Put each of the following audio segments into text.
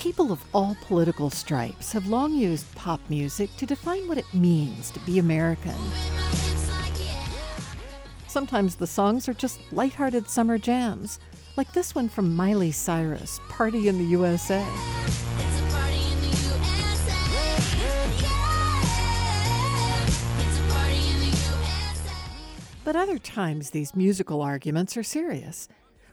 People of all political stripes have long used pop music to define what it means to be American. Sometimes the songs are just lighthearted summer jams, like this one from Miley Cyrus, Party in the USA. But other times, these musical arguments are serious.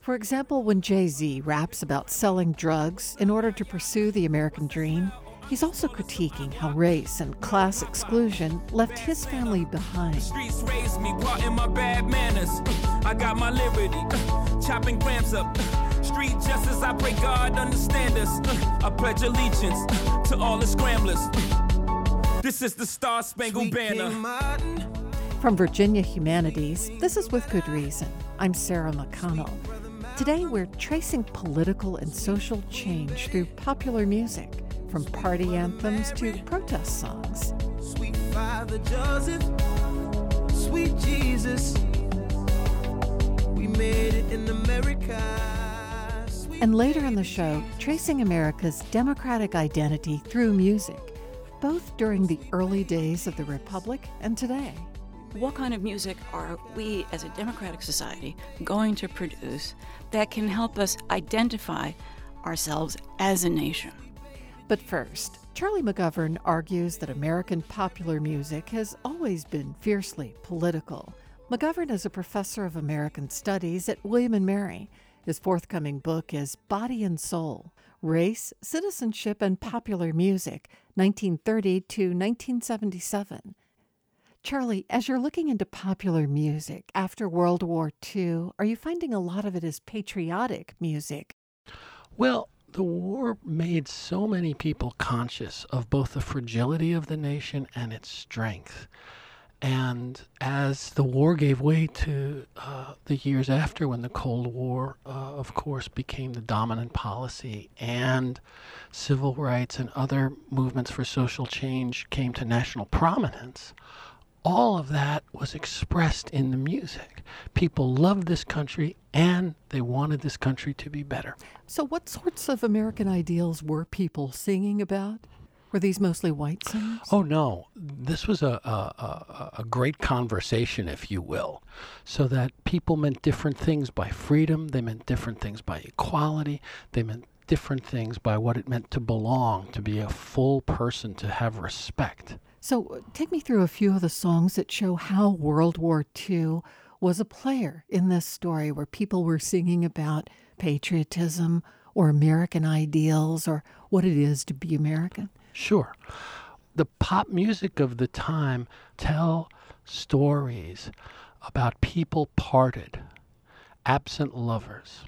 For example, when Jay Z raps about selling drugs in order to pursue the American dream, he's also critiquing how race and class exclusion left his family behind. Streets raised me, part in my bad manners. I got my liberty, uh, chopping grams up. Uh, street justice, I pray God understand us. Uh, I pledge allegiance to all the scramblers. This is the Star Spangled Banner. From Virginia Humanities, this is With Good Reason. I'm Sarah McConnell. Today we're tracing political and social change through popular music, from party anthems to protest songs. Sweet Father Joseph, sweet Jesus, we made it in America. Sweet And later in the show, tracing America's democratic identity through music, both during the early days of the Republic and today. What kind of music are we as a democratic society going to produce that can help us identify ourselves as a nation? But first, Charlie McGovern argues that American popular music has always been fiercely political. McGovern is a professor of American Studies at William and Mary. His forthcoming book is Body and Soul Race, Citizenship, and Popular Music, 1930 to 1977. Charlie, as you're looking into popular music after World War II, are you finding a lot of it is patriotic music? Well, the war made so many people conscious of both the fragility of the nation and its strength. And as the war gave way to uh, the years after, when the Cold War, uh, of course, became the dominant policy, and civil rights and other movements for social change came to national prominence, all of that was expressed in the music. People loved this country and they wanted this country to be better. So, what sorts of American ideals were people singing about? Were these mostly white singers? Oh no, this was a, a, a, a great conversation, if you will, so that people meant different things by freedom, they meant different things by equality, they meant different things by what it meant to belong, to be a full person, to have respect. So, take me through a few of the songs that show how World War II was a player in this story, where people were singing about patriotism or American ideals or what it is to be American. Sure. The pop music of the time tell stories about people parted, absent lovers.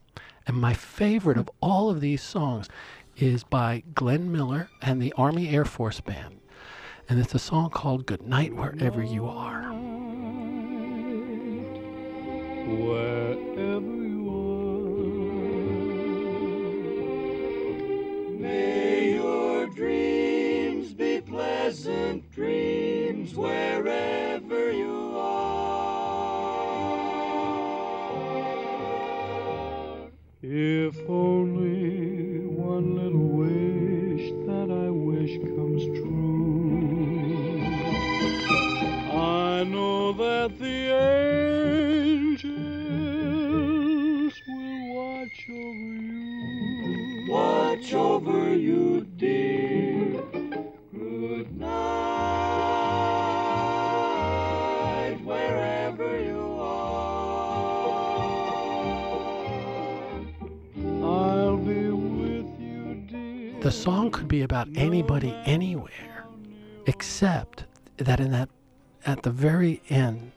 And my favorite of all of these songs is by Glenn Miller and the Army Air Force Band. And it's a song called Good Night Wherever You Are. wherever you are. May your dreams be pleasant dreams wherever you are. If only one little wish that I wish comes true. The song could be about anybody anywhere, except that in that at the very end,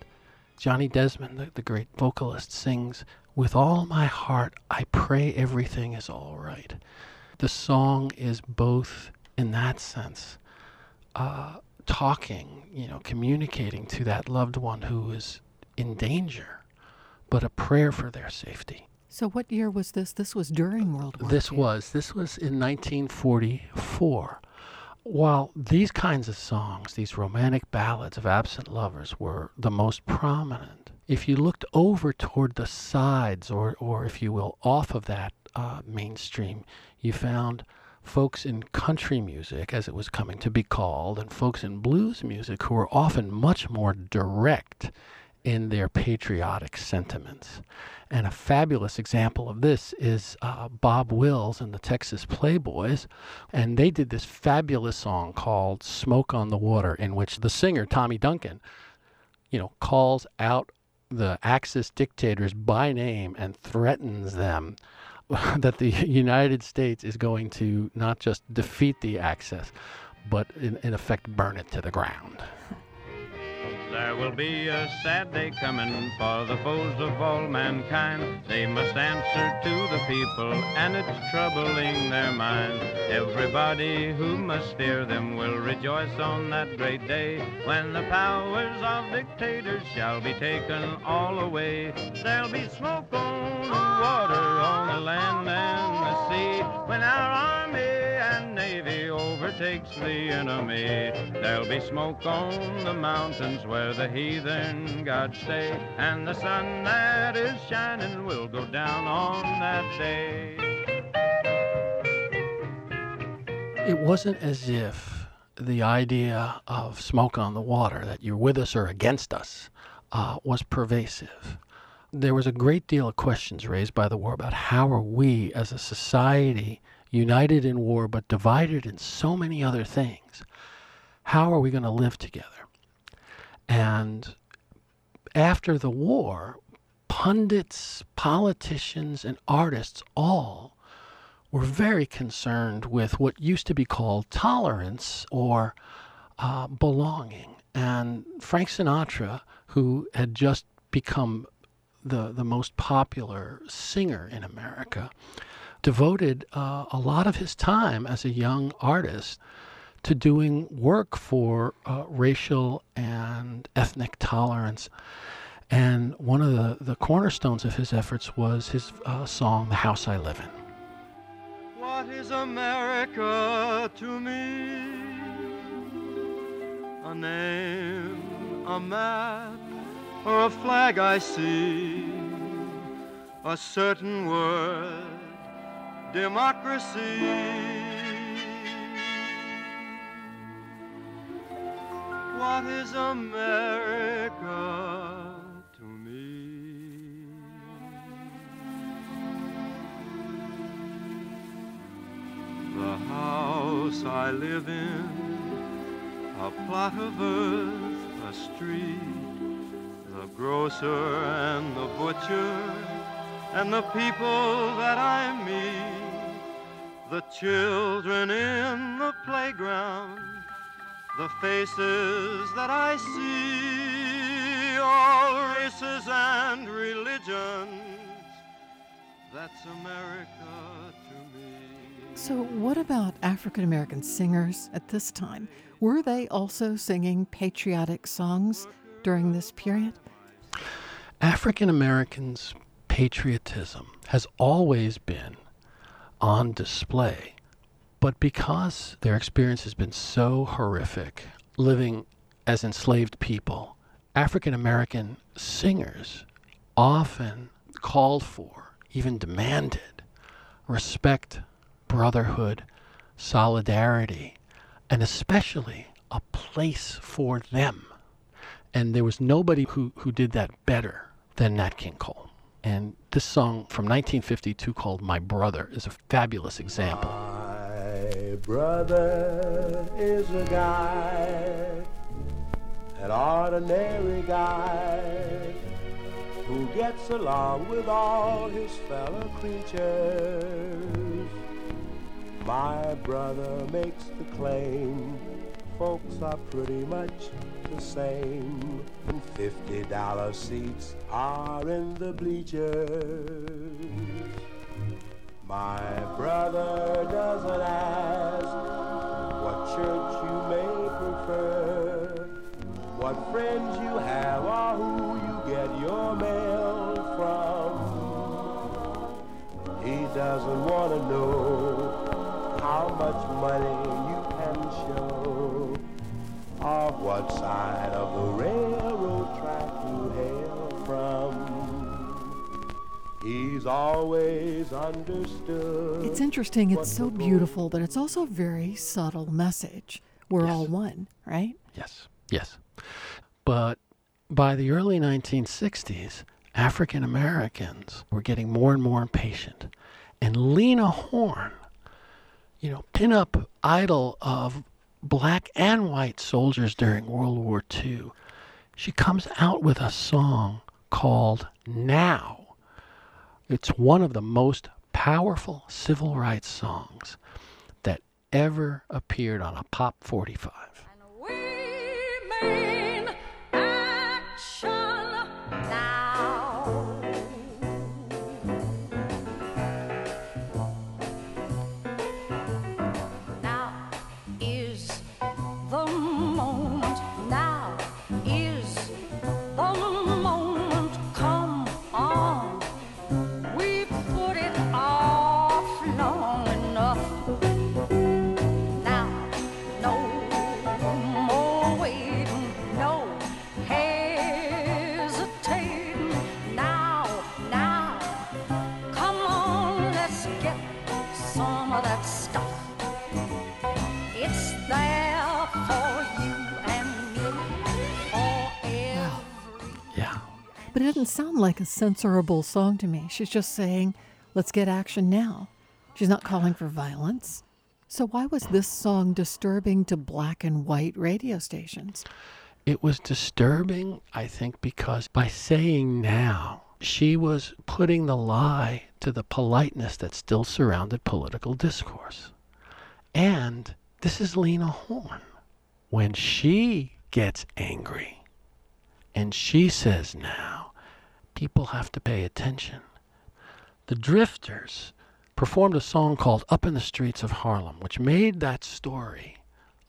Johnny Desmond, the, the great vocalist, sings, With all my heart, I pray everything is all right. The song is both, in that sense, uh, talking, you know, communicating to that loved one who is in danger, but a prayer for their safety. So, what year was this? This was during World War This II. was this was in 1944. While these kinds of songs, these romantic ballads of absent lovers, were the most prominent, if you looked over toward the sides, or or if you will, off of that uh, mainstream, you found folks in country music, as it was coming to be called, and folks in blues music who were often much more direct in their patriotic sentiments. And a fabulous example of this is uh, Bob Wills and the Texas Playboys. And they did this fabulous song called Smoke on the Water, in which the singer, Tommy Duncan, you know, calls out the Axis dictators by name and threatens them that the United States is going to not just defeat the Axis, but in, in effect burn it to the ground. There will be a sad day coming for the foes of all mankind. They must answer to the people, and it's troubling their minds. Everybody who must fear them will rejoice on that great day when the powers of dictators shall be taken all away. There'll be smoke on the water, on the land and the sea when our army and navy overtakes the enemy. There'll be smoke on the mountains where the heathen gods stay, and the sun that is shining will go down on that day. It wasn't as if the idea of smoke on the water, that you're with us or against us, uh, was pervasive. There was a great deal of questions raised by the war about how are we as a society united in war but divided in so many other things. How are we going to live together? And after the war, pundits, politicians, and artists all were very concerned with what used to be called tolerance or uh, belonging. And Frank Sinatra, who had just become the, the most popular singer in America, devoted uh, a lot of his time as a young artist to doing work for uh, racial and ethnic tolerance. And one of the, the cornerstones of his efforts was his uh, song, The House I Live In. What is America to me? A name, a map, or a flag I see, a certain word democracy. What is America to me? The house I live in, a plot of earth, a street, the grocer and the butcher, and the people that I meet, the children in the playground, the faces that I see, all races and religions. That's America to me. So, what about African American singers at this time? Were they also singing patriotic songs during this period? African Americans' patriotism has always been on display, but because their experience has been so horrific, living as enslaved people, African American singers often called for, even demanded, respect, brotherhood, solidarity, and especially a place for them. And there was nobody who, who did that better than Nat King Cole. And this song from 1952 called My Brother is a fabulous example. My brother is a guy, an ordinary guy, who gets along with all his fellow creatures. My brother makes the claim, folks are pretty much the same. Fifty dollar seats are in the bleachers. My brother doesn't ask what church you may prefer, what friends you have, or who you get your mail from. He doesn't want to know how much money you can show, or what side of the railroad track you hail from. He's always understood. It's interesting. It's so beautiful, but it's also a very subtle message. We're Yes. all one, right? Yes, yes. But by the early 1960s, African Americans were getting more and more impatient. And Lena Horne, you know, pin-up idol of black and white soldiers during World War II, she comes out with a song called Now. It's one of the most powerful civil rights songs that ever appeared on a Pop 45. But it doesn't sound like a censorable song to me. She's just saying, let's get action now. She's not calling for violence. So, why was this song disturbing to black and white radio stations? It was disturbing, I think, because by saying now, she was putting the lie to the politeness that still surrounded political discourse. And this is Lena Horne. When she gets angry and she says now, people have to pay attention. The Drifters performed a song called Up in the Streets of Harlem, which made that story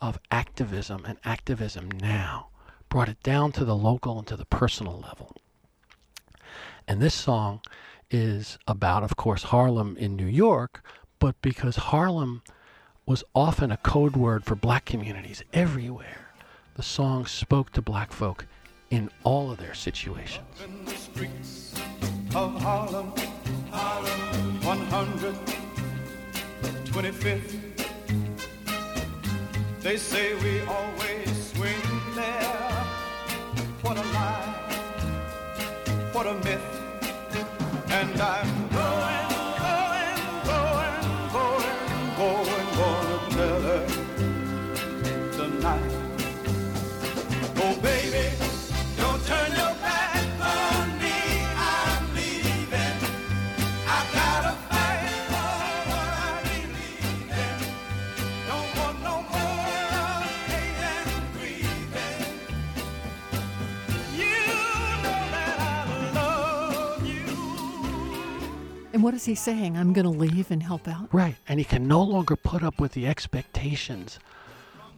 of activism and activism now, brought it down to the local and to the personal level. And this song is about, of course, Harlem in New York, but because Harlem was often a code word for black communities everywhere, the song spoke to black folk in all of their situations. of Harlem, Harlem, 125th. They say we always swing there. What a lie, what a myth. And I'm what is he saying? I'm going to leave and help out? Right. And he can no longer put up with the expectations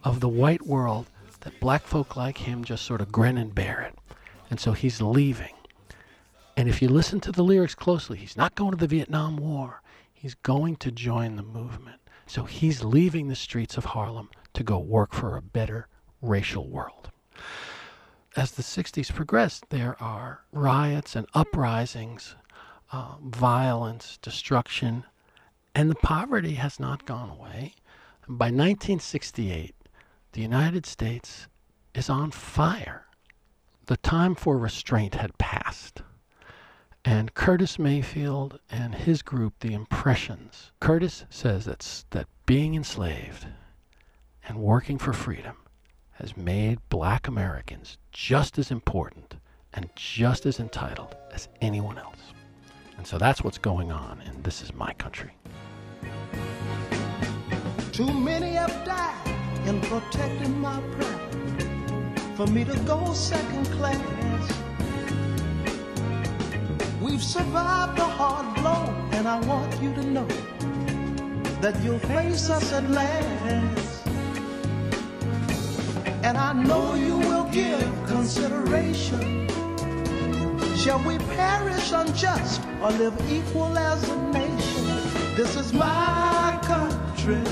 of the white world that black folk like him just sort of grin and bear it. And so he's leaving. And if you listen to the lyrics closely, he's not going to the Vietnam War. He's going to join the movement. So he's leaving the streets of Harlem to go work for a better racial world. As the 60s progressed, there are riots and uprisings, uh, violence, destruction, and the poverty has not gone away. By 1968, the United States is on fire. The time for restraint had passed. And Curtis Mayfield and his group, the Impressions, Curtis says that's, that being enslaved and working for freedom has made black Americans just as important and just as entitled as anyone else. And so that's what's going on, and this is my country. Too many have died in protecting my pride for me to go second class. We've survived a hard blow, and I want you to know that you'll face us at last. And I know you will give consideration. Shall we perish unjust or live equal as a nation? This is my country.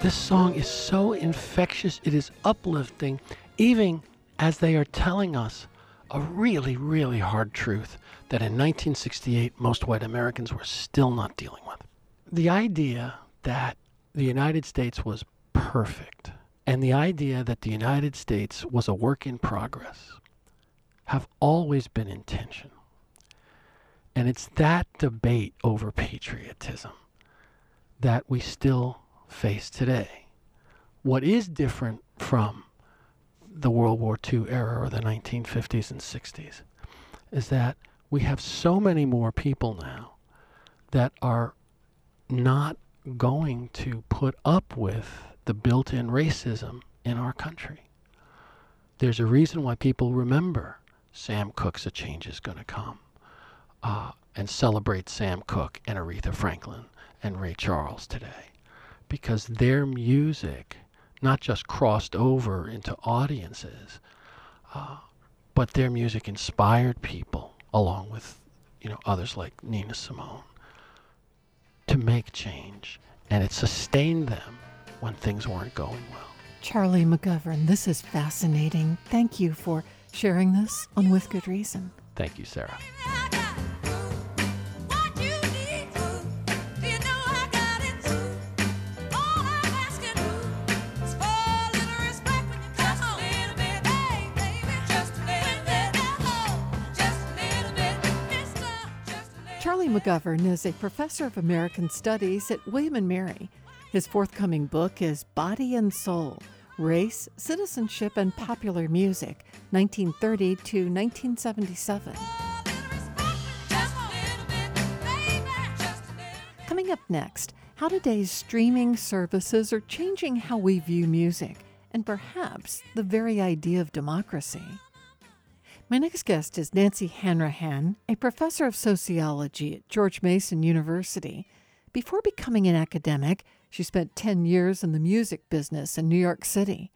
This song is so infectious, it is uplifting, even as they are telling us a really, really hard truth that in 1968 most white Americans were still not dealing with. The idea that the United States was perfect and the idea that the United States was a work in progress have always been in tension. And it's that debate over patriotism that we still face today. What is different from the World War II era or the 1950s and 60s is that we have so many more people now that are not going to put up with the built in racism in our country. There's a reason why people remember Sam Cooke's A Change is Gonna Come uh, and celebrate Sam Cooke and Aretha Franklin and Ray Charles today because their music not just crossed over into audiences, uh, but their music inspired people, along with you know others like Nina Simone, to make change, and it sustained them when things weren't going well. Charlie McGovern, this is fascinating. Thank you for sharing this on With Good Reason. Thank you, Sarah. Charlie McGovern is a professor of American Studies at William and Mary. His forthcoming book is Body and Soul Race, Citizenship, and Popular Music, 1930 to 1977. Coming up next, how today's streaming services are changing how we view music and perhaps the very idea of democracy. My next guest is Nancy Hanrahan, a professor of sociology at George Mason University. Before becoming an academic, she spent 10 years in the music business in New York City.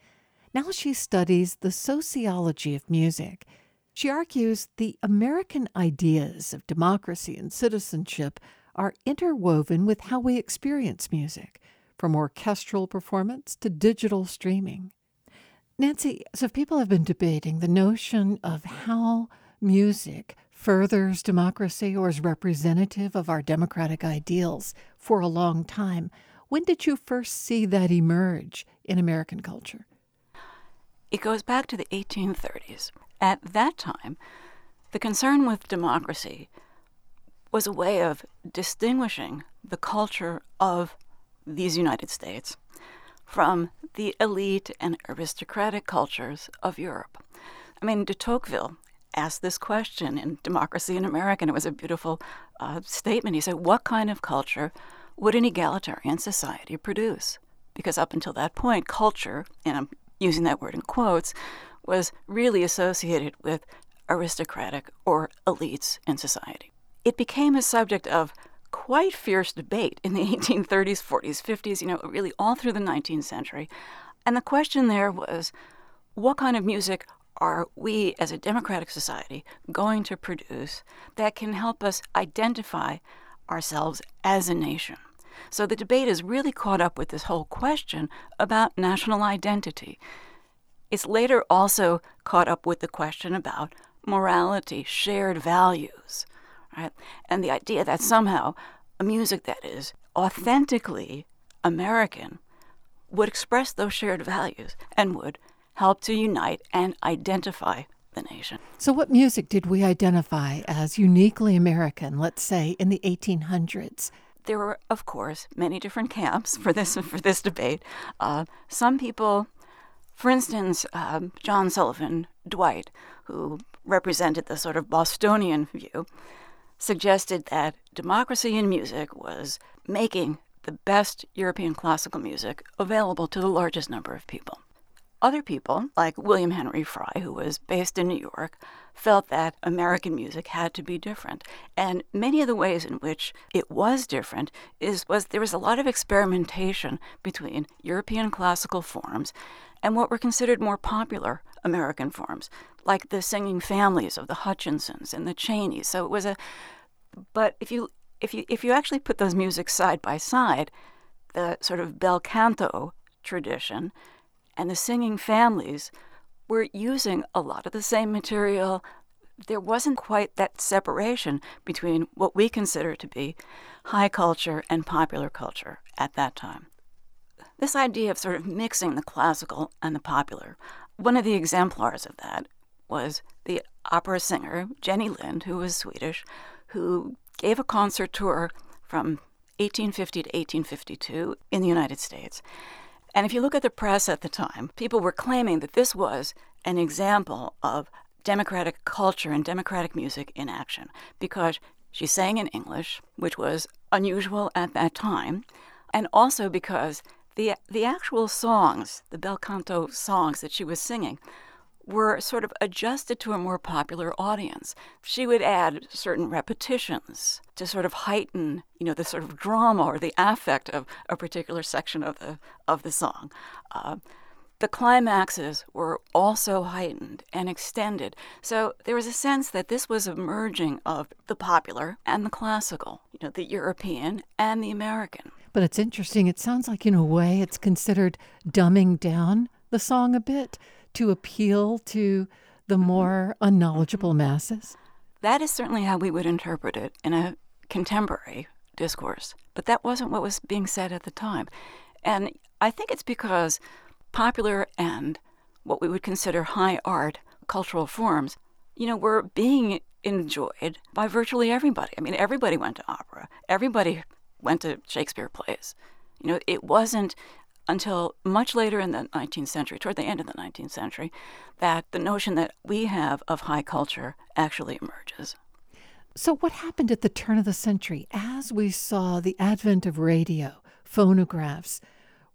Now she studies the sociology of music. She argues the American ideas of democracy and citizenship are interwoven with how we experience music, from orchestral performance to digital streaming. Nancy, so people have been debating the notion of how music furthers democracy or is representative of our democratic ideals for a long time. When did you first see that emerge in American culture? It goes back to the 1830s. At that time, the concern with democracy was a way of distinguishing the culture of these United States from the elite and aristocratic cultures of Europe. I mean, de Tocqueville asked this question in Democracy in America, and it was a beautiful uh, statement. He said, What kind of culture would an egalitarian society produce? Because up until that point, culture, and I'm using that word in quotes, was really associated with aristocratic or elites in society. It became a subject of quite fierce debate in the 1830s, 40s, 50s, you know, really all through the 19th century. And the question there was what kind of music are we as a democratic society going to produce that can help us identify ourselves as a nation? So the debate is really caught up with this whole question about national identity. It's later also caught up with the question about morality, shared values right? And the idea that somehow a music that is authentically American would express those shared values and would help to unite and identify the nation. So, what music did we identify as uniquely American, let's say in the 1800s? There were, of course, many different camps for this for this debate. Uh, some people, for instance, um, John Sullivan Dwight, who represented the sort of Bostonian view, suggested that democracy in music was making the best European classical music available to the largest number of people. Other people, like William Henry Fry, who was based in New York, felt that American music had to be different. And many of the ways in which it was different is was there was a lot of experimentation between European classical forms and what were considered more popular American forms, like the singing families of the Hutchinsons and the Cheneys. So it was a, but if you if you if you actually put those music side by side, the sort of bel canto tradition and the singing families were using a lot of the same material, there wasn't quite that separation between what we consider to be high culture and popular culture at that time. This idea of sort of mixing the classical and the popular, one of the exemplars of that was the opera singer Jenny Lind, who was Swedish, who gave a concert tour from 1850 to 1852 in the United States. And if you look at the press at the time, people were claiming that this was an example of democratic culture and democratic music in action. Because she sang in English, which was unusual at that time, and also because the the actual songs, the bel canto songs that she was singing, were sort of adjusted to a more popular audience. She would add certain repetitions to sort of heighten, you know, the sort of drama or the affect of a particular section of the of the song. Uh, the climaxes were also heightened and extended. So there was a sense that this was a merging of the popular and the classical, you know, the European and the American. But it's interesting. It sounds like, in a way, it's considered dumbing down the song a bit to appeal to the mm-hmm. more unknowledgeable mm-hmm. masses. That is certainly how we would interpret it in a contemporary discourse. But that wasn't what was being said at the time. And I think it's because popular and what we would consider high art cultural forms, you know, were being enjoyed by virtually everybody. I mean, everybody went to opera, everybody went to Shakespeare plays. You know, it wasn't until much later in the 19th century, toward the end of the 19th century, that the notion that we have of high culture actually emerges. So, what happened at the turn of the century as we saw the advent of radio, phonographs?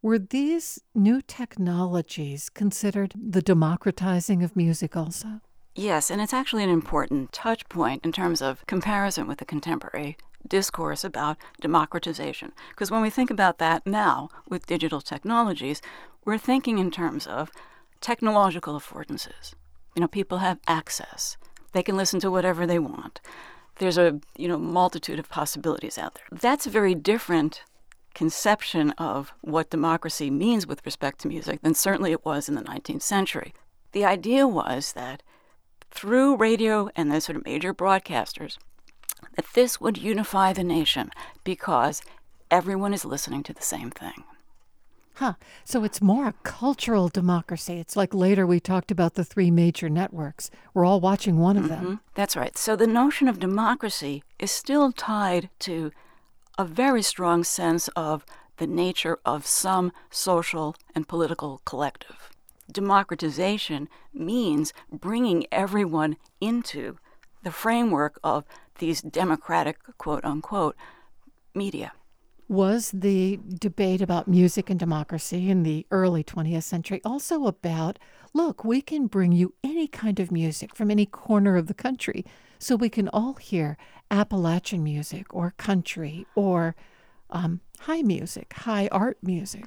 Were these new technologies considered the democratizing of music also? Yes, and it's actually an important touch point in terms of comparison with the contemporary discourse about democratization. Because when we think about that now with digital technologies, we're thinking in terms of technological affordances. You know, people have access. They can listen to whatever they want. There's a, you know, multitude of possibilities out there. That's a very different conception of what democracy means with respect to music than certainly it was in the 19th century. The idea was that through radio and the sort of major broadcasters, that this would unify the nation because everyone is listening to the same thing. Huh. So it's more a cultural democracy. It's like later we talked about the three major networks. We're all watching one of mm-hmm. them. That's right. So the notion of democracy is still tied to a very strong sense of the nature of some social and political collective. Democratization means bringing everyone into the framework of these democratic, quote unquote, media. Was the debate about music and democracy in the early 20th century also about look, we can bring you any kind of music from any corner of the country so we can all hear Appalachian music or country or um, high music, high art music?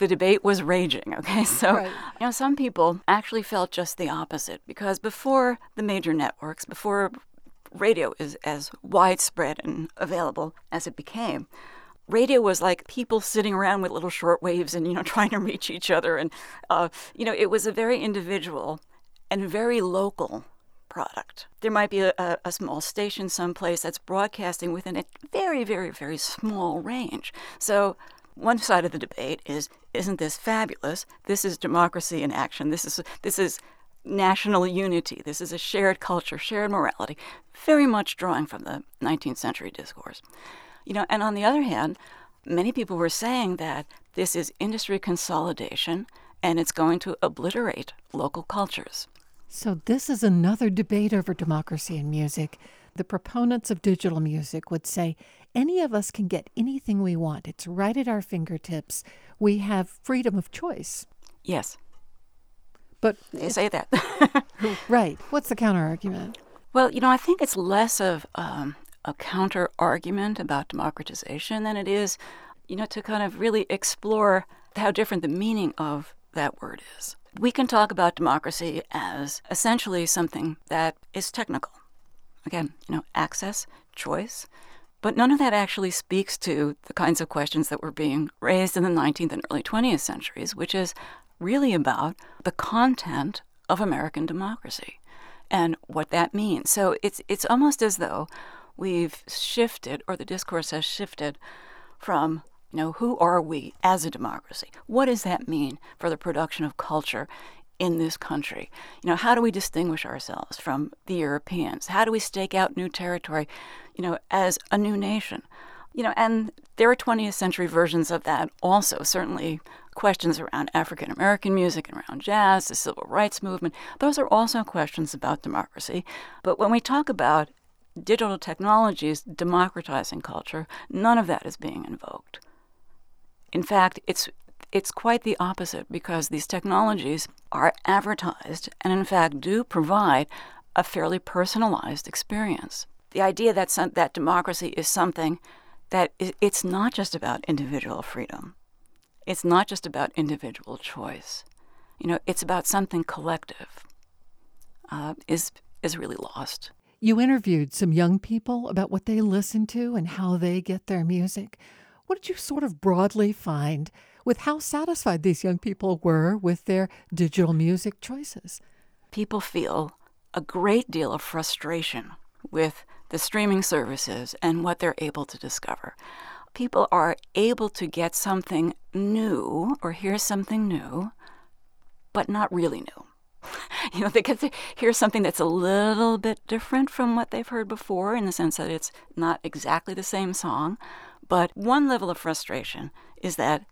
The debate was raging. Okay, so Right. you know some people actually felt just the opposite because before the major networks, before radio is as widespread and available as it became, radio was like people sitting around with little short waves and you know trying to reach each other, and uh, you know it was a very individual and very local product. There might be a, a, a small station someplace that's broadcasting within a very, very, very small range. So one side of the debate is isn't this fabulous? This is democracy in action. This is this is national unity. This is a shared culture, shared morality, very much drawing from the 19th century discourse. You know, and on the other hand, many people were saying that this is industry consolidation and it's going to obliterate local cultures. So, this is another debate over democracy in music. The proponents of digital music would say any of us can get anything we want, it's right at our fingertips. We have freedom of choice. Yes, But, they say that. right, what's the counter argument? Well, you know, I think it's less of um, a counter argument about democratization than it is, you know, to kind of really explore how different the meaning of that word is. We can talk about democracy as essentially something that is technical. Again, you know, access, choice. But none of that actually speaks to the kinds of questions that were being raised in the 19th and early 20th centuries, which is really about the content of American democracy. and what that means. So it's it's almost as though we've shifted, or the discourse has shifted from you know who are we as a democracy? What does that mean for the production of culture in this country? You know, how do we distinguish ourselves from the Europeans? How do we stake out new territory, you know, as a new nation? You know, and there are 20th century versions of that also. Certainly, questions around African American music and around jazz, the civil rights movement. Those are also questions about democracy. But when we talk about digital technologies democratizing culture, none of that is being invoked. In fact, it's it's quite the opposite because these technologies are advertised and in fact do provide a fairly personalized experience. The idea that some, that democracy is something that is, it's not just about individual freedom. It's not just about individual choice. You know, it's about something collective. Uh, is is really lost. You interviewed some young people about what they listen to and how they get their music. What did you sort of broadly find with how satisfied these young people were with their digital music choices? People feel a great deal of frustration with the streaming services and what they're able to discover. People are able to get something new or hear something new, but not really new. you know, they get to hear something that's a little bit different from what they've heard before in the sense that it's not exactly the same song. But one level of frustration is that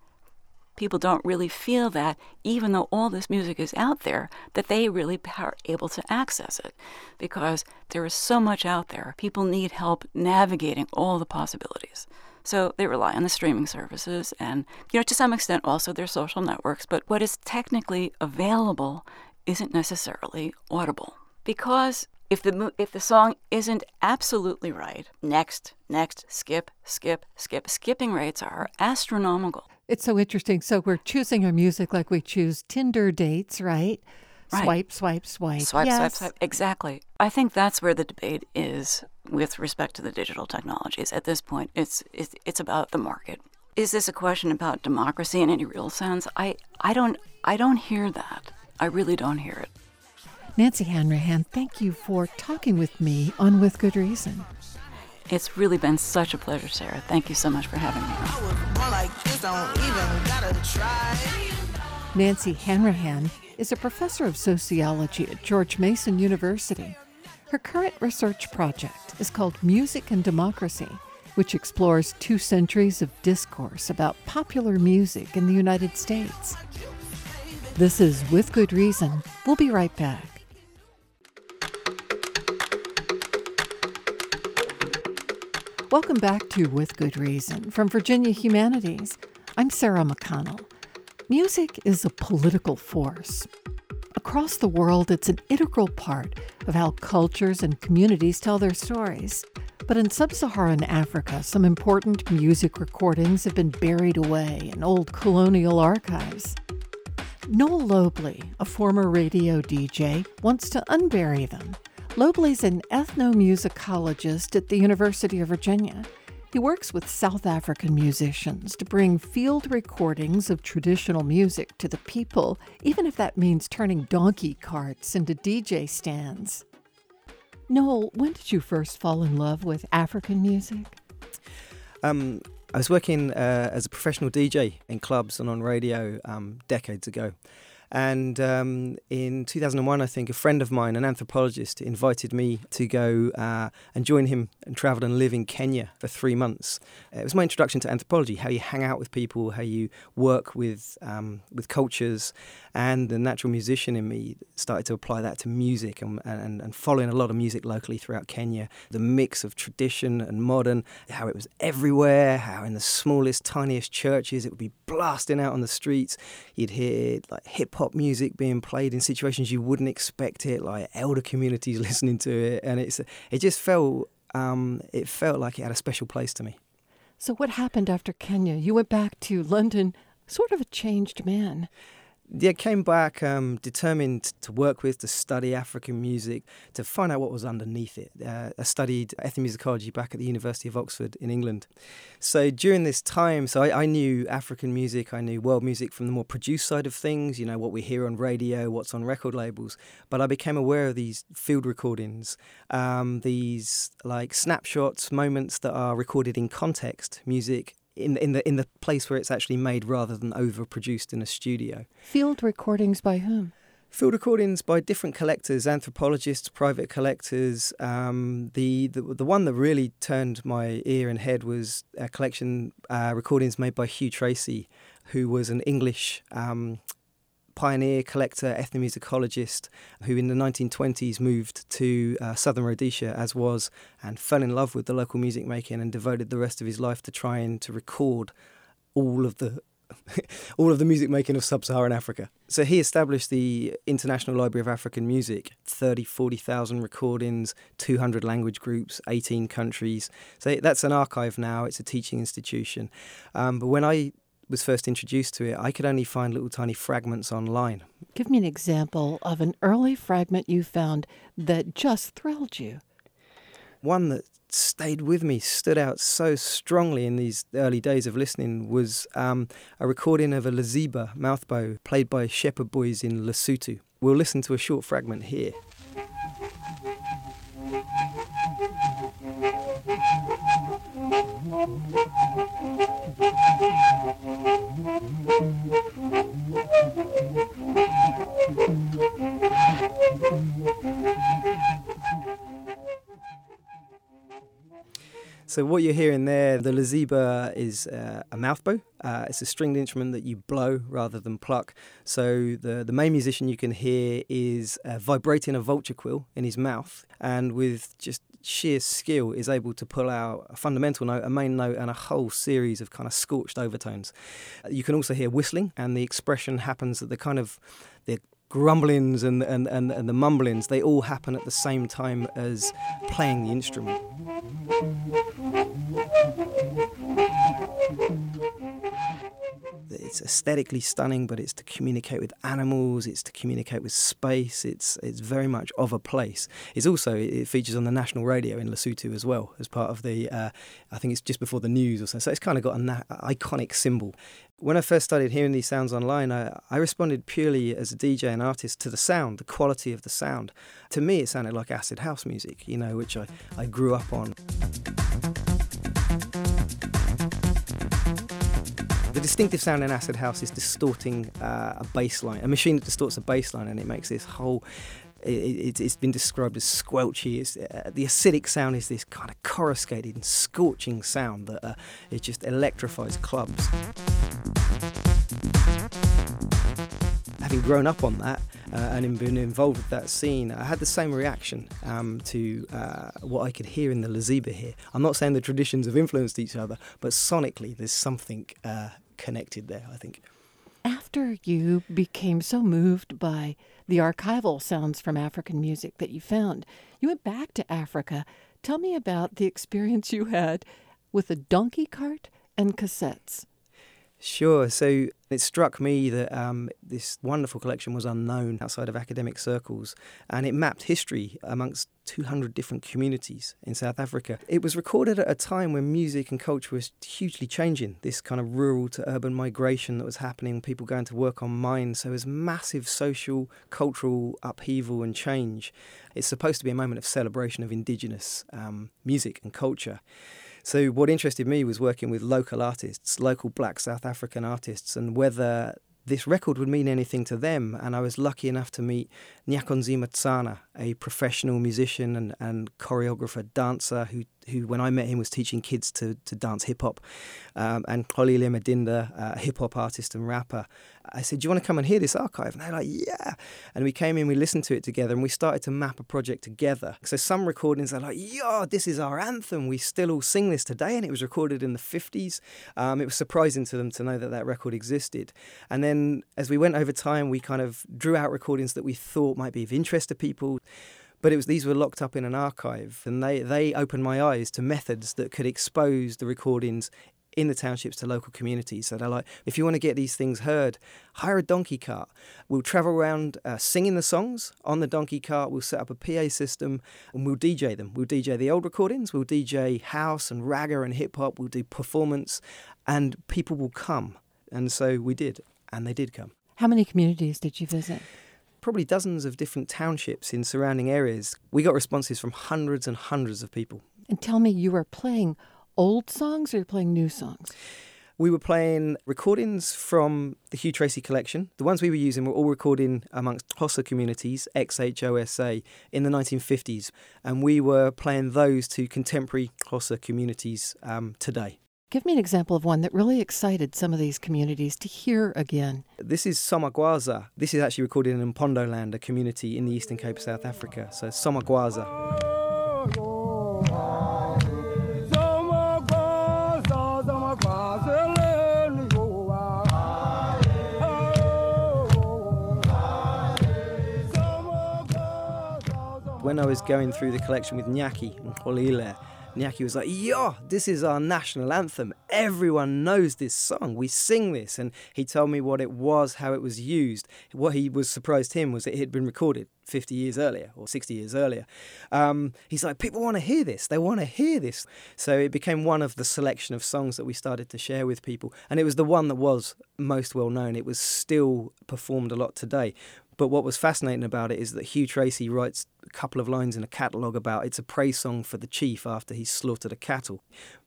people don't really feel that, even though all this music is out there, that they really are able to access it because there is so much out there. People need help navigating all the possibilities. So they rely on the streaming services and, you know, to some extent also their social networks. But what is technically available isn't necessarily audible because if the if the song isn't absolutely right, next, next, skip, skip, skip, skipping rates are astronomical. It's so interesting. So we're choosing our music like we choose Tinder dates, right? Right. Swipe, swipe, swipe. Swipe, yes. swipe, swipe. Exactly. I think that's where the debate is with respect to the digital technologies. At this point, it's it's, it's about the market. Is this a question about democracy in any real sense? I, I don't I don't hear that. I really don't hear it. Nancy Hanrahan, thank you for talking with me on With Good Reason. It's really been such a pleasure, Sarah. Thank you so much for having me. Nancy Hanrahan is a professor of sociology at George Mason University. Her current research project is called Music and Democracy, which explores two centuries of discourse about popular music in the United States. This is With Good Reason. We'll be right back. Welcome back to With Good Reason from Virginia Humanities. I'm Sarah McConnell. Music is a political force. Across the world, it's an integral part of how cultures and communities tell their stories. But in sub Saharan Africa, some important music recordings have been buried away in old colonial archives. Noel Lobley, a former radio DJ, wants to unbury them Lobley's an ethnomusicologist at the University of Virginia. He works with South African musicians to bring field recordings of traditional music to the people, even if that means turning donkey carts into DJ stands. Noel, when did you first fall in love with African music? Um, I was working uh, as a professional DJ in clubs and on radio um, decades ago. And um, in 2001, I think a friend of mine, an anthropologist, invited me to go uh, and join him and travel and live in Kenya for three months. It was my introduction to anthropology, how you hang out with people, how you work with um, with cultures, and the natural musician in me started to apply that to music and, and, and following a lot of music locally throughout Kenya. The mix of tradition and modern, how it was everywhere, how in the smallest, tiniest churches it would be blasting out on the streets. You'd hear like hip hop music being played in situations you wouldn't expect it, like elder communities listening to it, and it's it just felt um, it felt like it had a special place to me. So what happened after Kenya? You went back to London, sort of a changed man. Yeah, came back um, determined to work with, to study African music, to find out what was underneath it. Uh, I studied ethnomusicology back at the University of Oxford in England. So during this time, so I, I knew African music, I knew world music from the more produced side of things, you know, what we hear on radio, what's on record labels. But I became aware of these field recordings, um, these like snapshots, moments that are recorded in context, music in in the in the place where it's actually made rather than overproduced in a studio. Field recordings by whom? Field recordings by different collectors, anthropologists, private collectors. Um, the, the the one that really turned my ear and head was a collection uh, recordings made by Hugh Tracey, who was an English um, pioneer collector, ethnomusicologist, who in the 1920s moved to uh, southern Rhodesia, as was, and fell in love with the local music making and devoted the rest of his life to trying to record all of the all of the music making of sub-Saharan Africa. So he established the International Library of African Music, 30, 40,000 recordings, 200 language groups, 18 countries. So that's an archive now, it's a teaching institution. Um, but when I was first introduced to it, I could only find little tiny fragments online. Give me an example of an early fragment you found that just thrilled you. One that stayed with me, stood out so strongly in these early days of listening, was um, a recording of a Lesiba mouthbow played by shepherd boys in Lesotho. We'll listen to a short fragment here. So what you're hearing there, the lesiba is uh, a mouth bow. Uh, it's a stringed instrument that you blow rather than pluck. So the the main musician you can hear is uh, vibrating a vulture quill in his mouth, and with just sheer skill is able to pull out a fundamental note, a main note, and a whole series of kind of scorched overtones. You can also hear whistling, and the expression happens at the kind of the grumblings and, and, and, and the mumblings, they all happen at the same time as playing the instrument. It's aesthetically stunning, but it's to communicate with animals. It's to communicate with space. It's it's very much of a place. It's also it features on the national radio in Lesotho as well as part of the. Uh, I think it's just before the news or so. So it's kind of got an na- iconic symbol. When I first started hearing these sounds online, I, I responded purely as a DJ and artist to the sound, the quality of the sound. To me, it sounded like acid house music, you know, which I, I grew up on. Distinctive sound in acid house is distorting uh, a bass line, a machine that distorts a bass line, and it makes this whole. It, has been described as squelchy. Uh, the acidic sound is this kind of coruscated and scorching sound that uh, it just electrifies clubs. Having grown up on that uh, and been involved with that scene, I had the same reaction um, to uh, what I could hear in the Lesiba here. I'm not saying the traditions have influenced each other, but sonically there's something uh, connected there, I think. After you became so moved by the archival sounds from African music that you found, you went back to Africa. Tell me about the experience you had with a donkey cart and cassettes. Sure. So it struck me that um, this wonderful collection was unknown outside of academic circles, and it mapped history amongst 200 different communities in South Africa. It was recorded at a time when music and culture was hugely changing. This kind of rural to urban migration that was happening, people going to work on mines. So it was massive social, cultural upheaval and change. It's supposed to be a moment of celebration of indigenous um, music and culture. So, what interested me was working with local artists, local black South African artists, and whether this record would mean anything to them. And I was lucky enough to meet Nyakonzima Tsana, a professional musician and, and choreographer, dancer, who, who, when I met him, was teaching kids to, to dance hip hop, um, and Xolile Madinda, a hip hop artist and rapper. I said, Do you want to come and hear this archive? And they're like, Yeah. And we came in, we listened to it together, and we started to map a project together. So some recordings are like, Yeah, this is our anthem. We still all sing this today. And it was recorded in the 50s. Um, it was surprising to them to know that that record existed. And then as we went over time, we kind of drew out recordings that we thought might be of interest to people but it was these were locked up in an archive and they, they opened my eyes to methods that could expose the recordings in the townships to local communities. So they're like, if you want to get these things heard, hire a donkey cart. We'll travel around uh, singing the songs on the donkey cart. We'll set up a PA system and we'll DJ them. We'll DJ the old recordings. We'll DJ house and ragga and hip hop. We'll do performance, and people will come. And so we did, and they did come. How many communities did you visit? Probably dozens of different townships in surrounding areas. We got responses from hundreds and hundreds of people. And tell me, you were playing old songs or you're playing new songs? We were playing recordings from the Hugh Tracey collection. The ones we were using were all recording amongst Xhosa communities, XHOSA, in the 1950s. And we were playing those to contemporary Xhosa communities um, today. Give me an example of one that really excited some of these communities to hear again. This is Somagwaza. This is actually recorded in Mpondo land, a community in the Eastern Cape of South Africa. So Somagwaza. When I was going through the collection with Nyaki and Xolile, Nyaki was like, Yo, this is our national anthem. Everyone knows this song. We sing this. And he told me what it was, how it was used. What he was surprised him was that it had been recorded 50 years earlier or 60 years earlier. Um, he's like, People want to hear this. They want to hear this. So it became one of the selection of songs that we started to share with people. And it was the one that was most well known. It was still performed a lot today. But what was fascinating about it is that Hugh Tracey writes a couple of lines in a catalogue about it's a praise song for the chief after he's slaughtered a cattle.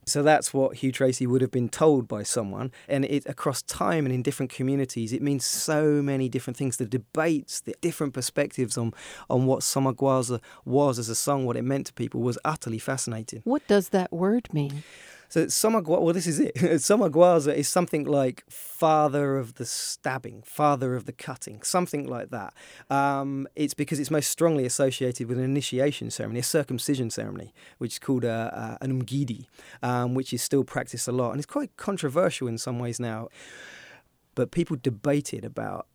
So that's what Hugh Tracey would have been told by someone. And it across time and in different communities, it means so many different things. The debates, the different perspectives on, on what Somagwaza was as a song, what it meant to people, was utterly fascinating. What does that word mean? So Somagwa, well, this is it. Somagwaza is something like father of the stabbing, father of the cutting, something like that. Um, it's because it's most strongly associated with an initiation ceremony, a circumcision ceremony, which is called a, a, an umgidi, um, which is still practiced a lot. And it's quite controversial in some ways now. But people debated about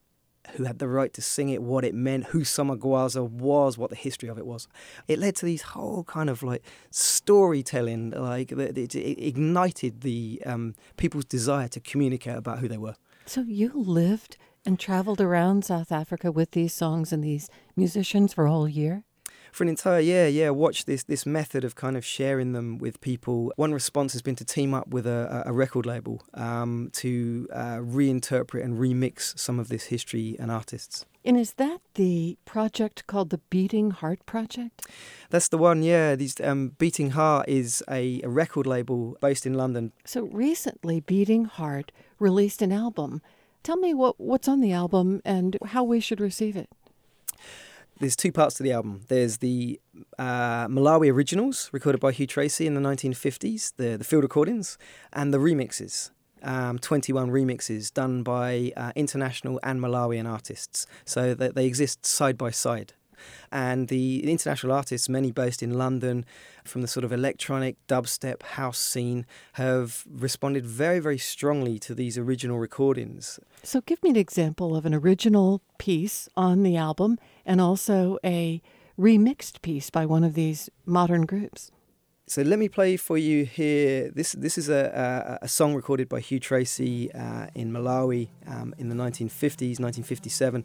who had the right to sing it, what it meant, who Somagwaza was, what the history of it was. It led to these whole kind of like storytelling, like it ignited the um, people's desire to communicate about who they were. So you lived and traveled around South Africa with these songs and these musicians for a whole year? For an entire year, yeah, watch this this method of kind of sharing them with people. One response has been to team up with a, a record label um, to uh, reinterpret and remix some of this history and artists. And is that the project called the Beating Heart Project? That's the one, yeah. These um, Beating Heart is a, a record label based in London. So recently, Beating Heart released an album. Tell me what, what's on the album and how we should receive it there's two parts to the album. There's the uh, Malawi originals recorded by Hugh Tracey in the 1950s, the, the field recordings, and the remixes. Um, 21 remixes done by uh, international and Malawian artists. So that they exist side by side. And the international artists, many based in London, from the sort of electronic dubstep house scene, have responded very, very strongly to these original recordings. So, give me an example of an original piece on the album and also a remixed piece by one of these modern groups. So let me play for you here. This this is a, a, a song recorded by Hugh Tracey uh, in Malawi um, in the 1950s, 1957.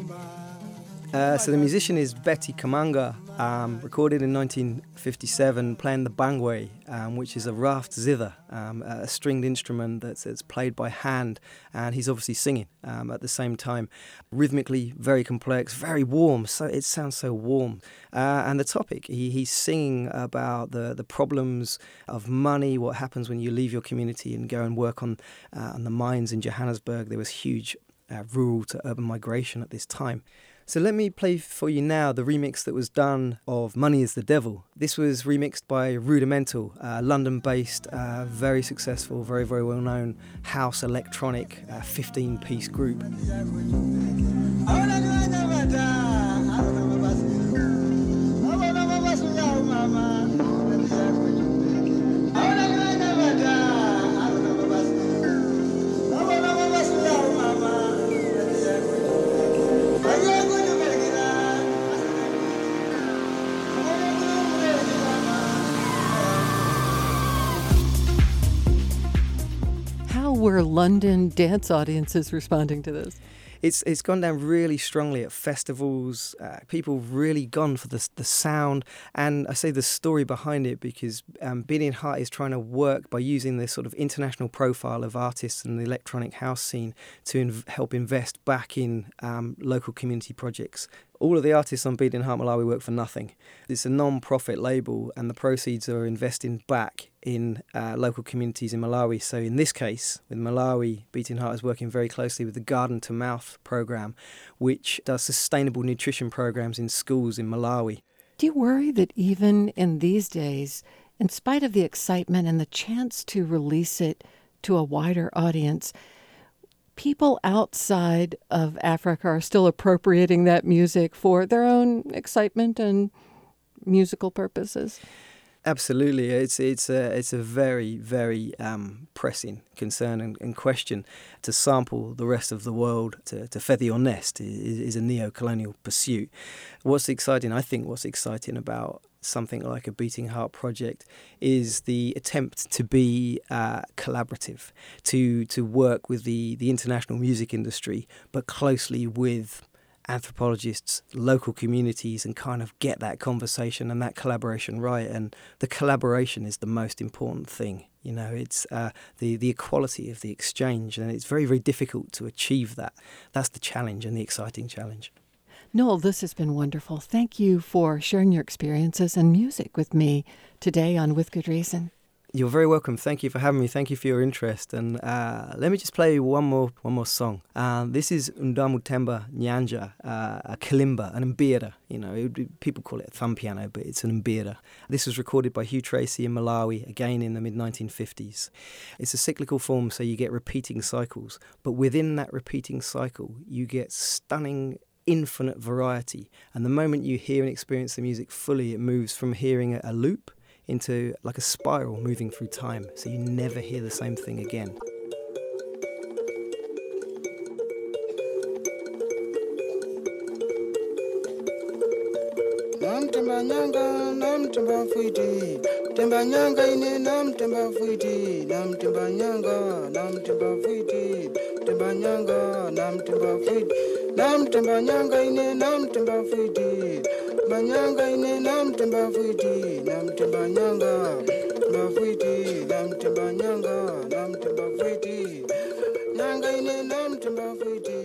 Uh, so the musician is Betty Kamanga, um, recorded in 1957, playing the bangwe, um, which is a raft zither, um, a stringed instrument that's, that's, played by hand, and he's obviously singing um, at the same time. Rhythmically very complex, very warm. So it sounds so warm. Uh, and the topic, he, he's singing about the the problems of money, what happens when you leave your community and go and work on uh, on the mines in Johannesburg. There was huge uh, rural to urban migration at this time. So let me play for you now the remix that was done of Money is the Devil. This was remixed by Rudimental, a London based, uh, very successful, very, very well known house electronic 15 uh, piece group. London dance audiences responding to this? It's it's gone down really strongly at festivals. Uh, people really gone for the the sound, and I say the story behind it because um, Beating Heart is trying to work by using this sort of international profile of artists and the electronic house scene to inv- help invest back in um, local community projects all of the artists on Beating Heart Malawi work for nothing. It's a non-profit label, and the proceeds are investing back in uh, local communities in Malawi. So in this case, with Malawi, Beating Heart is working very closely with the Garden to Mouth program, which does sustainable nutrition programs in schools in Malawi. Do you worry that even in these days, in spite of the excitement and the chance to release it to a wider audience, people outside of Africa are still appropriating that music for their own excitement and musical purposes? Absolutely, it's it's a it's a very very um, pressing concern and, and, question. To sample the rest of the world to, to feather your nest is, is a neo-colonial pursuit. What's exciting, I think, what's exciting about something like a Beating Heart project is the attempt to be uh, collaborative, to to work with the the international music industry, but closely with anthropologists, local communities, and kind of get that conversation and that collaboration right. And the collaboration is the most important thing. You know, it's uh, the the equality of the exchange, and it's very very difficult to achieve that. That's the challenge and the exciting challenge. Noel, this has been wonderful. Thank you for sharing your experiences and music with me today on With Good Reason. You're very welcome. Thank you for having me. Thank you for your interest. And uh, let me just play one more one more song. Uh, this is Undamu Temba Nyanja, uh, a kalimba, an mbira. You know, be, people call it a thumb piano, but it's an mbira. This was recorded by Hugh Tracey in Malawi, again in the mid 1950s. It's a cyclical form, so you get repeating cycles. But within that repeating cycle, you get stunning infinite variety. And the moment you hear and experience the music fully, it moves from hearing a, loop into like a spiral moving through time. So you never hear the same thing again. Namtemba nyanga ine namtemba fuiti namtemba nyanga namtemba fuiti temba nyanga namtemba fuiti namtemba nyanga ine namtemba fuiti namtemba nyanga temba namtemba nyanga namtemba fuiti nyanga ine namtemba fuiti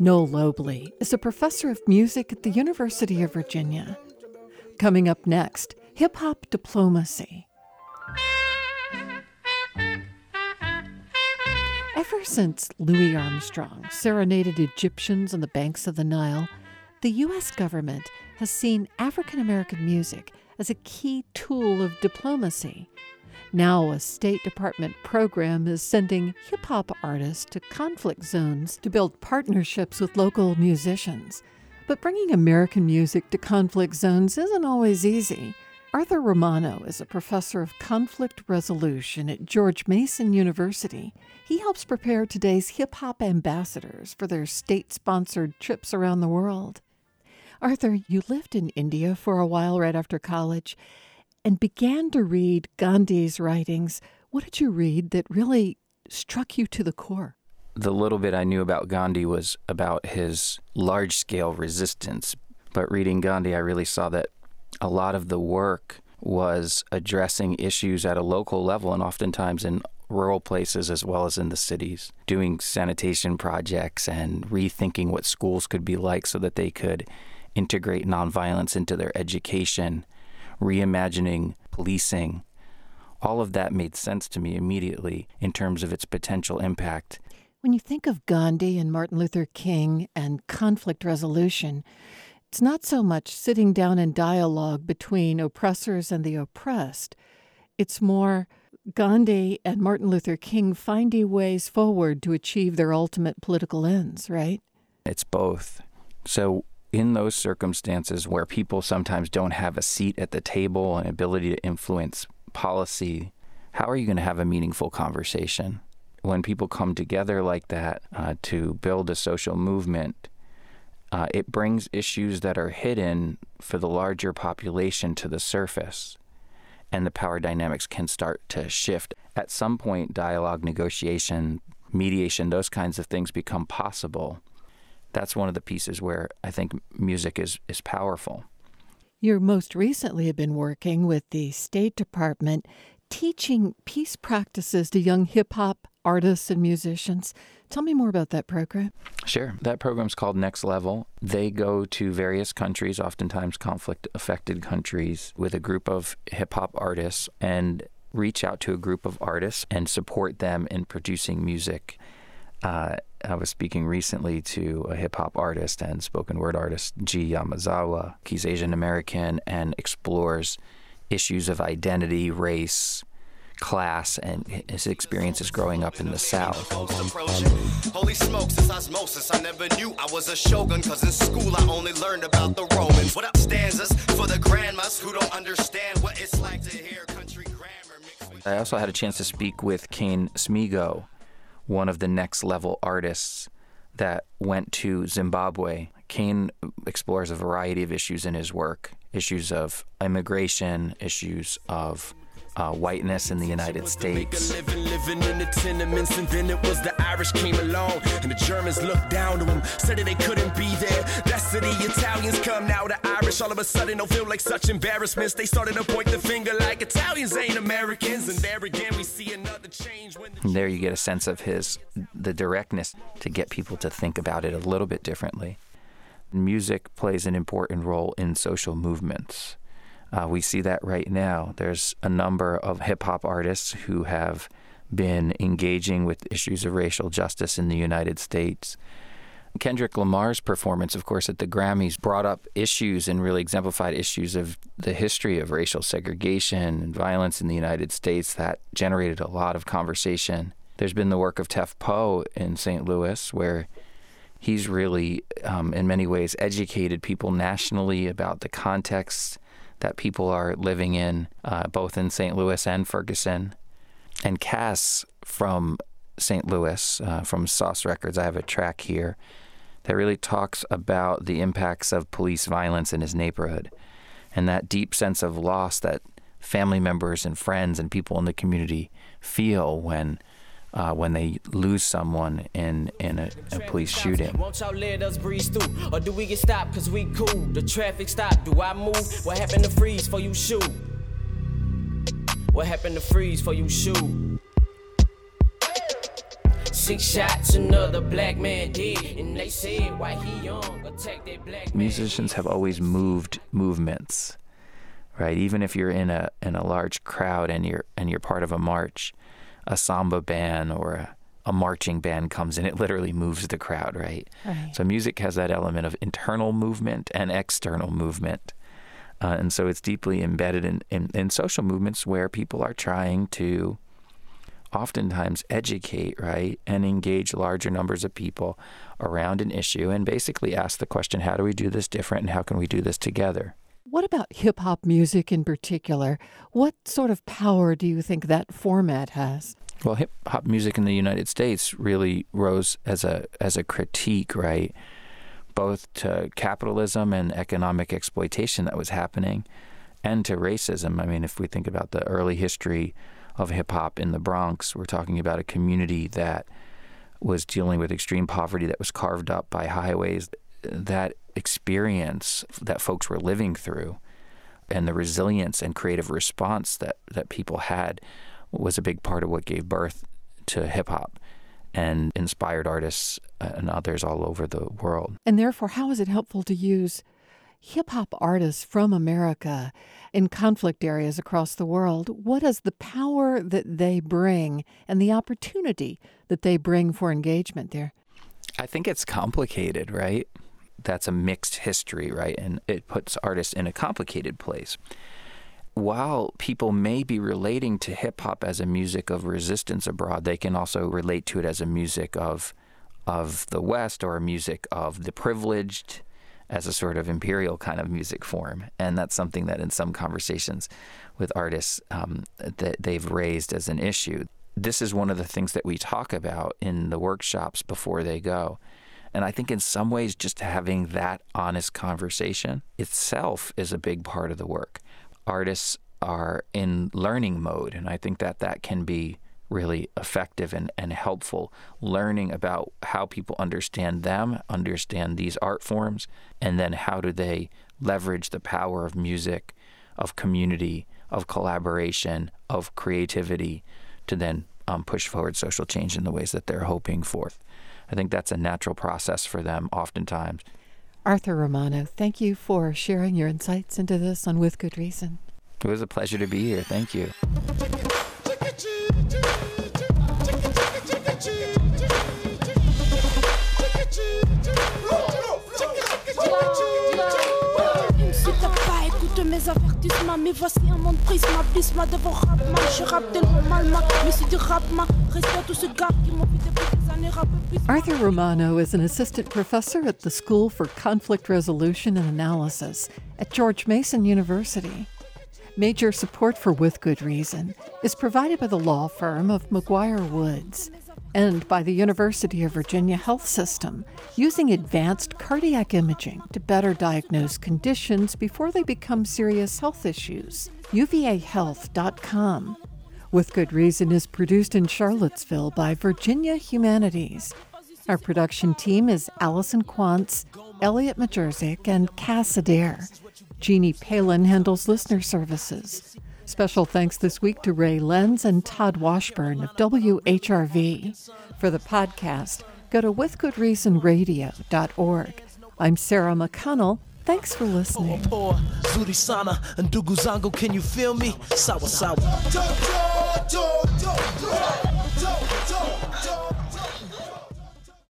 Noel Lobley is a professor of music at the University of Virginia. Coming up next, hip hop diplomacy. Ever since Louis Armstrong serenaded Egyptians on the banks of the Nile, the U.S. government has seen African American music as a key tool of diplomacy. Now, a State Department program is sending hip hop artists to conflict zones to build partnerships with local musicians. But bringing American music to conflict zones isn't always easy. Arthur Romano is a professor of conflict resolution at George Mason University. He helps prepare today's hip hop ambassadors for their state sponsored trips around the world. Arthur, you lived in India for a while right after college and began to read Gandhi's writings. What did you read that really struck you to the core? The little bit I knew about Gandhi was about his large scale resistance. But reading Gandhi, I really saw that a lot of the work was addressing issues at a local level and oftentimes in rural places as well as in the cities, doing sanitation projects and rethinking what schools could be like so that they could integrate nonviolence into their education, reimagining policing. All of that made sense to me immediately in terms of its potential impact. When you think of Gandhi and Martin Luther King and conflict resolution, it's not so much sitting down in dialogue between oppressors and the oppressed. It's more Gandhi and Martin Luther King finding ways forward to achieve their ultimate political ends, right? It's both. So, in those circumstances where people sometimes don't have a seat at the table and ability to influence policy, how are you going to have a meaningful conversation? When people come together like that uh, to build a social movement, uh, it brings issues that are hidden for the larger population to the surface and the power dynamics can start to shift. At some point, dialogue, negotiation, mediation, those kinds of things become possible. That's one of the pieces where I think music is, is powerful. You most recently have been working with the State Department teaching peace practices to young hip hop artists and musicians. Tell me more about that program. Sure. That program's called Next Level. They go to various countries, oftentimes conflict affected countries, with a group of hip hop artists and reach out to a group of artists and support them in producing music. Uh, I was speaking recently to a hip hop artist and spoken word artist, G. Yamazawa. He's Asian American and explores issues of identity, race, class and his experiences growing up in the South. Holy smokes, it's osmosis. I never knew I was a shogun, cause in school I only learned about the Romans. What up, stanzas for the grandmas who don't understand what it's like to hear country grammar I also had a chance to speak with Kane Smego, one of the next level artists that went to Zimbabwe. Kane explores a variety of issues in his work issues of immigration, issues of uh, whiteness in the United States. Living, living in the tenements, and then it was the Irish came along, and the Germans looked down to them, said that they couldn't be there. That's the Italians come now, the Irish all of a sudden don't feel like such embarrassments. They started to point the finger like Italians ain't Americans, and there again we see another change. When the there you get a sense of his the directness to get people to think about it a little bit differently. Music plays an important role in social movements. Uh, we see that right now. There's a number of hip hop artists who have been engaging with issues of racial justice in the United States. Kendrick Lamar's performance, of course, at the Grammys brought up issues and really exemplified issues of the history of racial segregation and violence in the United States that generated a lot of conversation. There's been the work of Tef Poe in St. Louis, where he's really, um, in many ways, educated people nationally about the context that people are living in, uh, both in St. Louis and Ferguson. And Cass from St. Louis, uh, from Sauce Records, I have a track here that really talks about the impacts of police violence in his neighborhood and that deep sense of loss that family members and friends and people in the community feel when uh, when they lose someone in in a, a, police shooting. Won't y'all let us breeze through, or do we get stopped cause we cool? The traffic stop, do I move? What happened to freeze for you shoot? What happened to freeze for you shoot? Six shots, another black man dead, and they said why he young, attack that black Musicians have always moved movements, right? Even if you're in a in a large crowd and you're and you're part of a march a samba band or a, a marching band comes in, it literally moves the crowd, right? right. So music has that element of internal movement and external movement. Uh, and so it's deeply embedded in, in, in social movements where people are trying to oftentimes educate, right, and engage larger numbers of people around an issue and basically ask the question how do we do this different and how can we do this together? What about hip hop music in particular? What sort of power do you think that format has? Well, hip hop music in the United States really rose as a as a critique, right? Both to capitalism and economic exploitation that was happening and to racism. I mean, if we think about the early history of hip hop in the Bronx, we're talking about a community that was dealing with extreme poverty that was carved up by highways that experience that folks were living through and the resilience and creative response that, that people had was a big part of what gave birth to hip hop and inspired artists and others all over the world. And therefore, how is it helpful to use hip hop artists from America in conflict areas across the world, what is the power that they bring and the opportunity that they bring for engagement there? I think it's complicated, right? That's a mixed history, right? And it puts artists in a complicated place. While people may be relating to hip hop as a music of resistance abroad, they can also relate to it as a music of of the West or a music of the privileged as a sort of imperial kind of music form. And that's something that in some conversations with artists um, that they've raised as an issue. This is one of the things that we talk about in the workshops before they go. And I think in some ways, just having that honest conversation itself is a big part of the work. Artists are in learning mode, and I think that that can be really effective and, and helpful learning about how people understand them, understand these art forms, and then how do they leverage the power of music, of community, of collaboration, of creativity to then um, push forward social change in the ways that they're hoping for. I think that's a natural process for them oftentimes. Arthur Romano, thank you for sharing your insights into this on With Good Reason. It was a pleasure to be here. Thank you. Mes avertissements Mais voici un monde devant Je rappe tellement mais c'est du Respect gars qui m'ont rap Arthur Romano is an assistant professor at the School for Conflict Resolution and Analysis at George Mason University. Major support for With Good Reason is provided by the law firm of McGuire Woods and by the University of Virginia Health System, using advanced cardiac imaging to better diagnose conditions before they become serious health issues. UVAHealth.com. With Good Reason is produced in Charlottesville by Virginia Humanities. Our production team is Allison Quantz, Elliot Majerzik, and Cass Adair. Jeannie Palin handles listener services. Special thanks this week to Ray Lenz and Todd Washburn of WHRV. For the podcast, go to withgoodreasonradio.org. I'm Sarah McConnell. Thanks for listening. Zuri sana, ndugu zangu, can you feel me? Sawa sawa.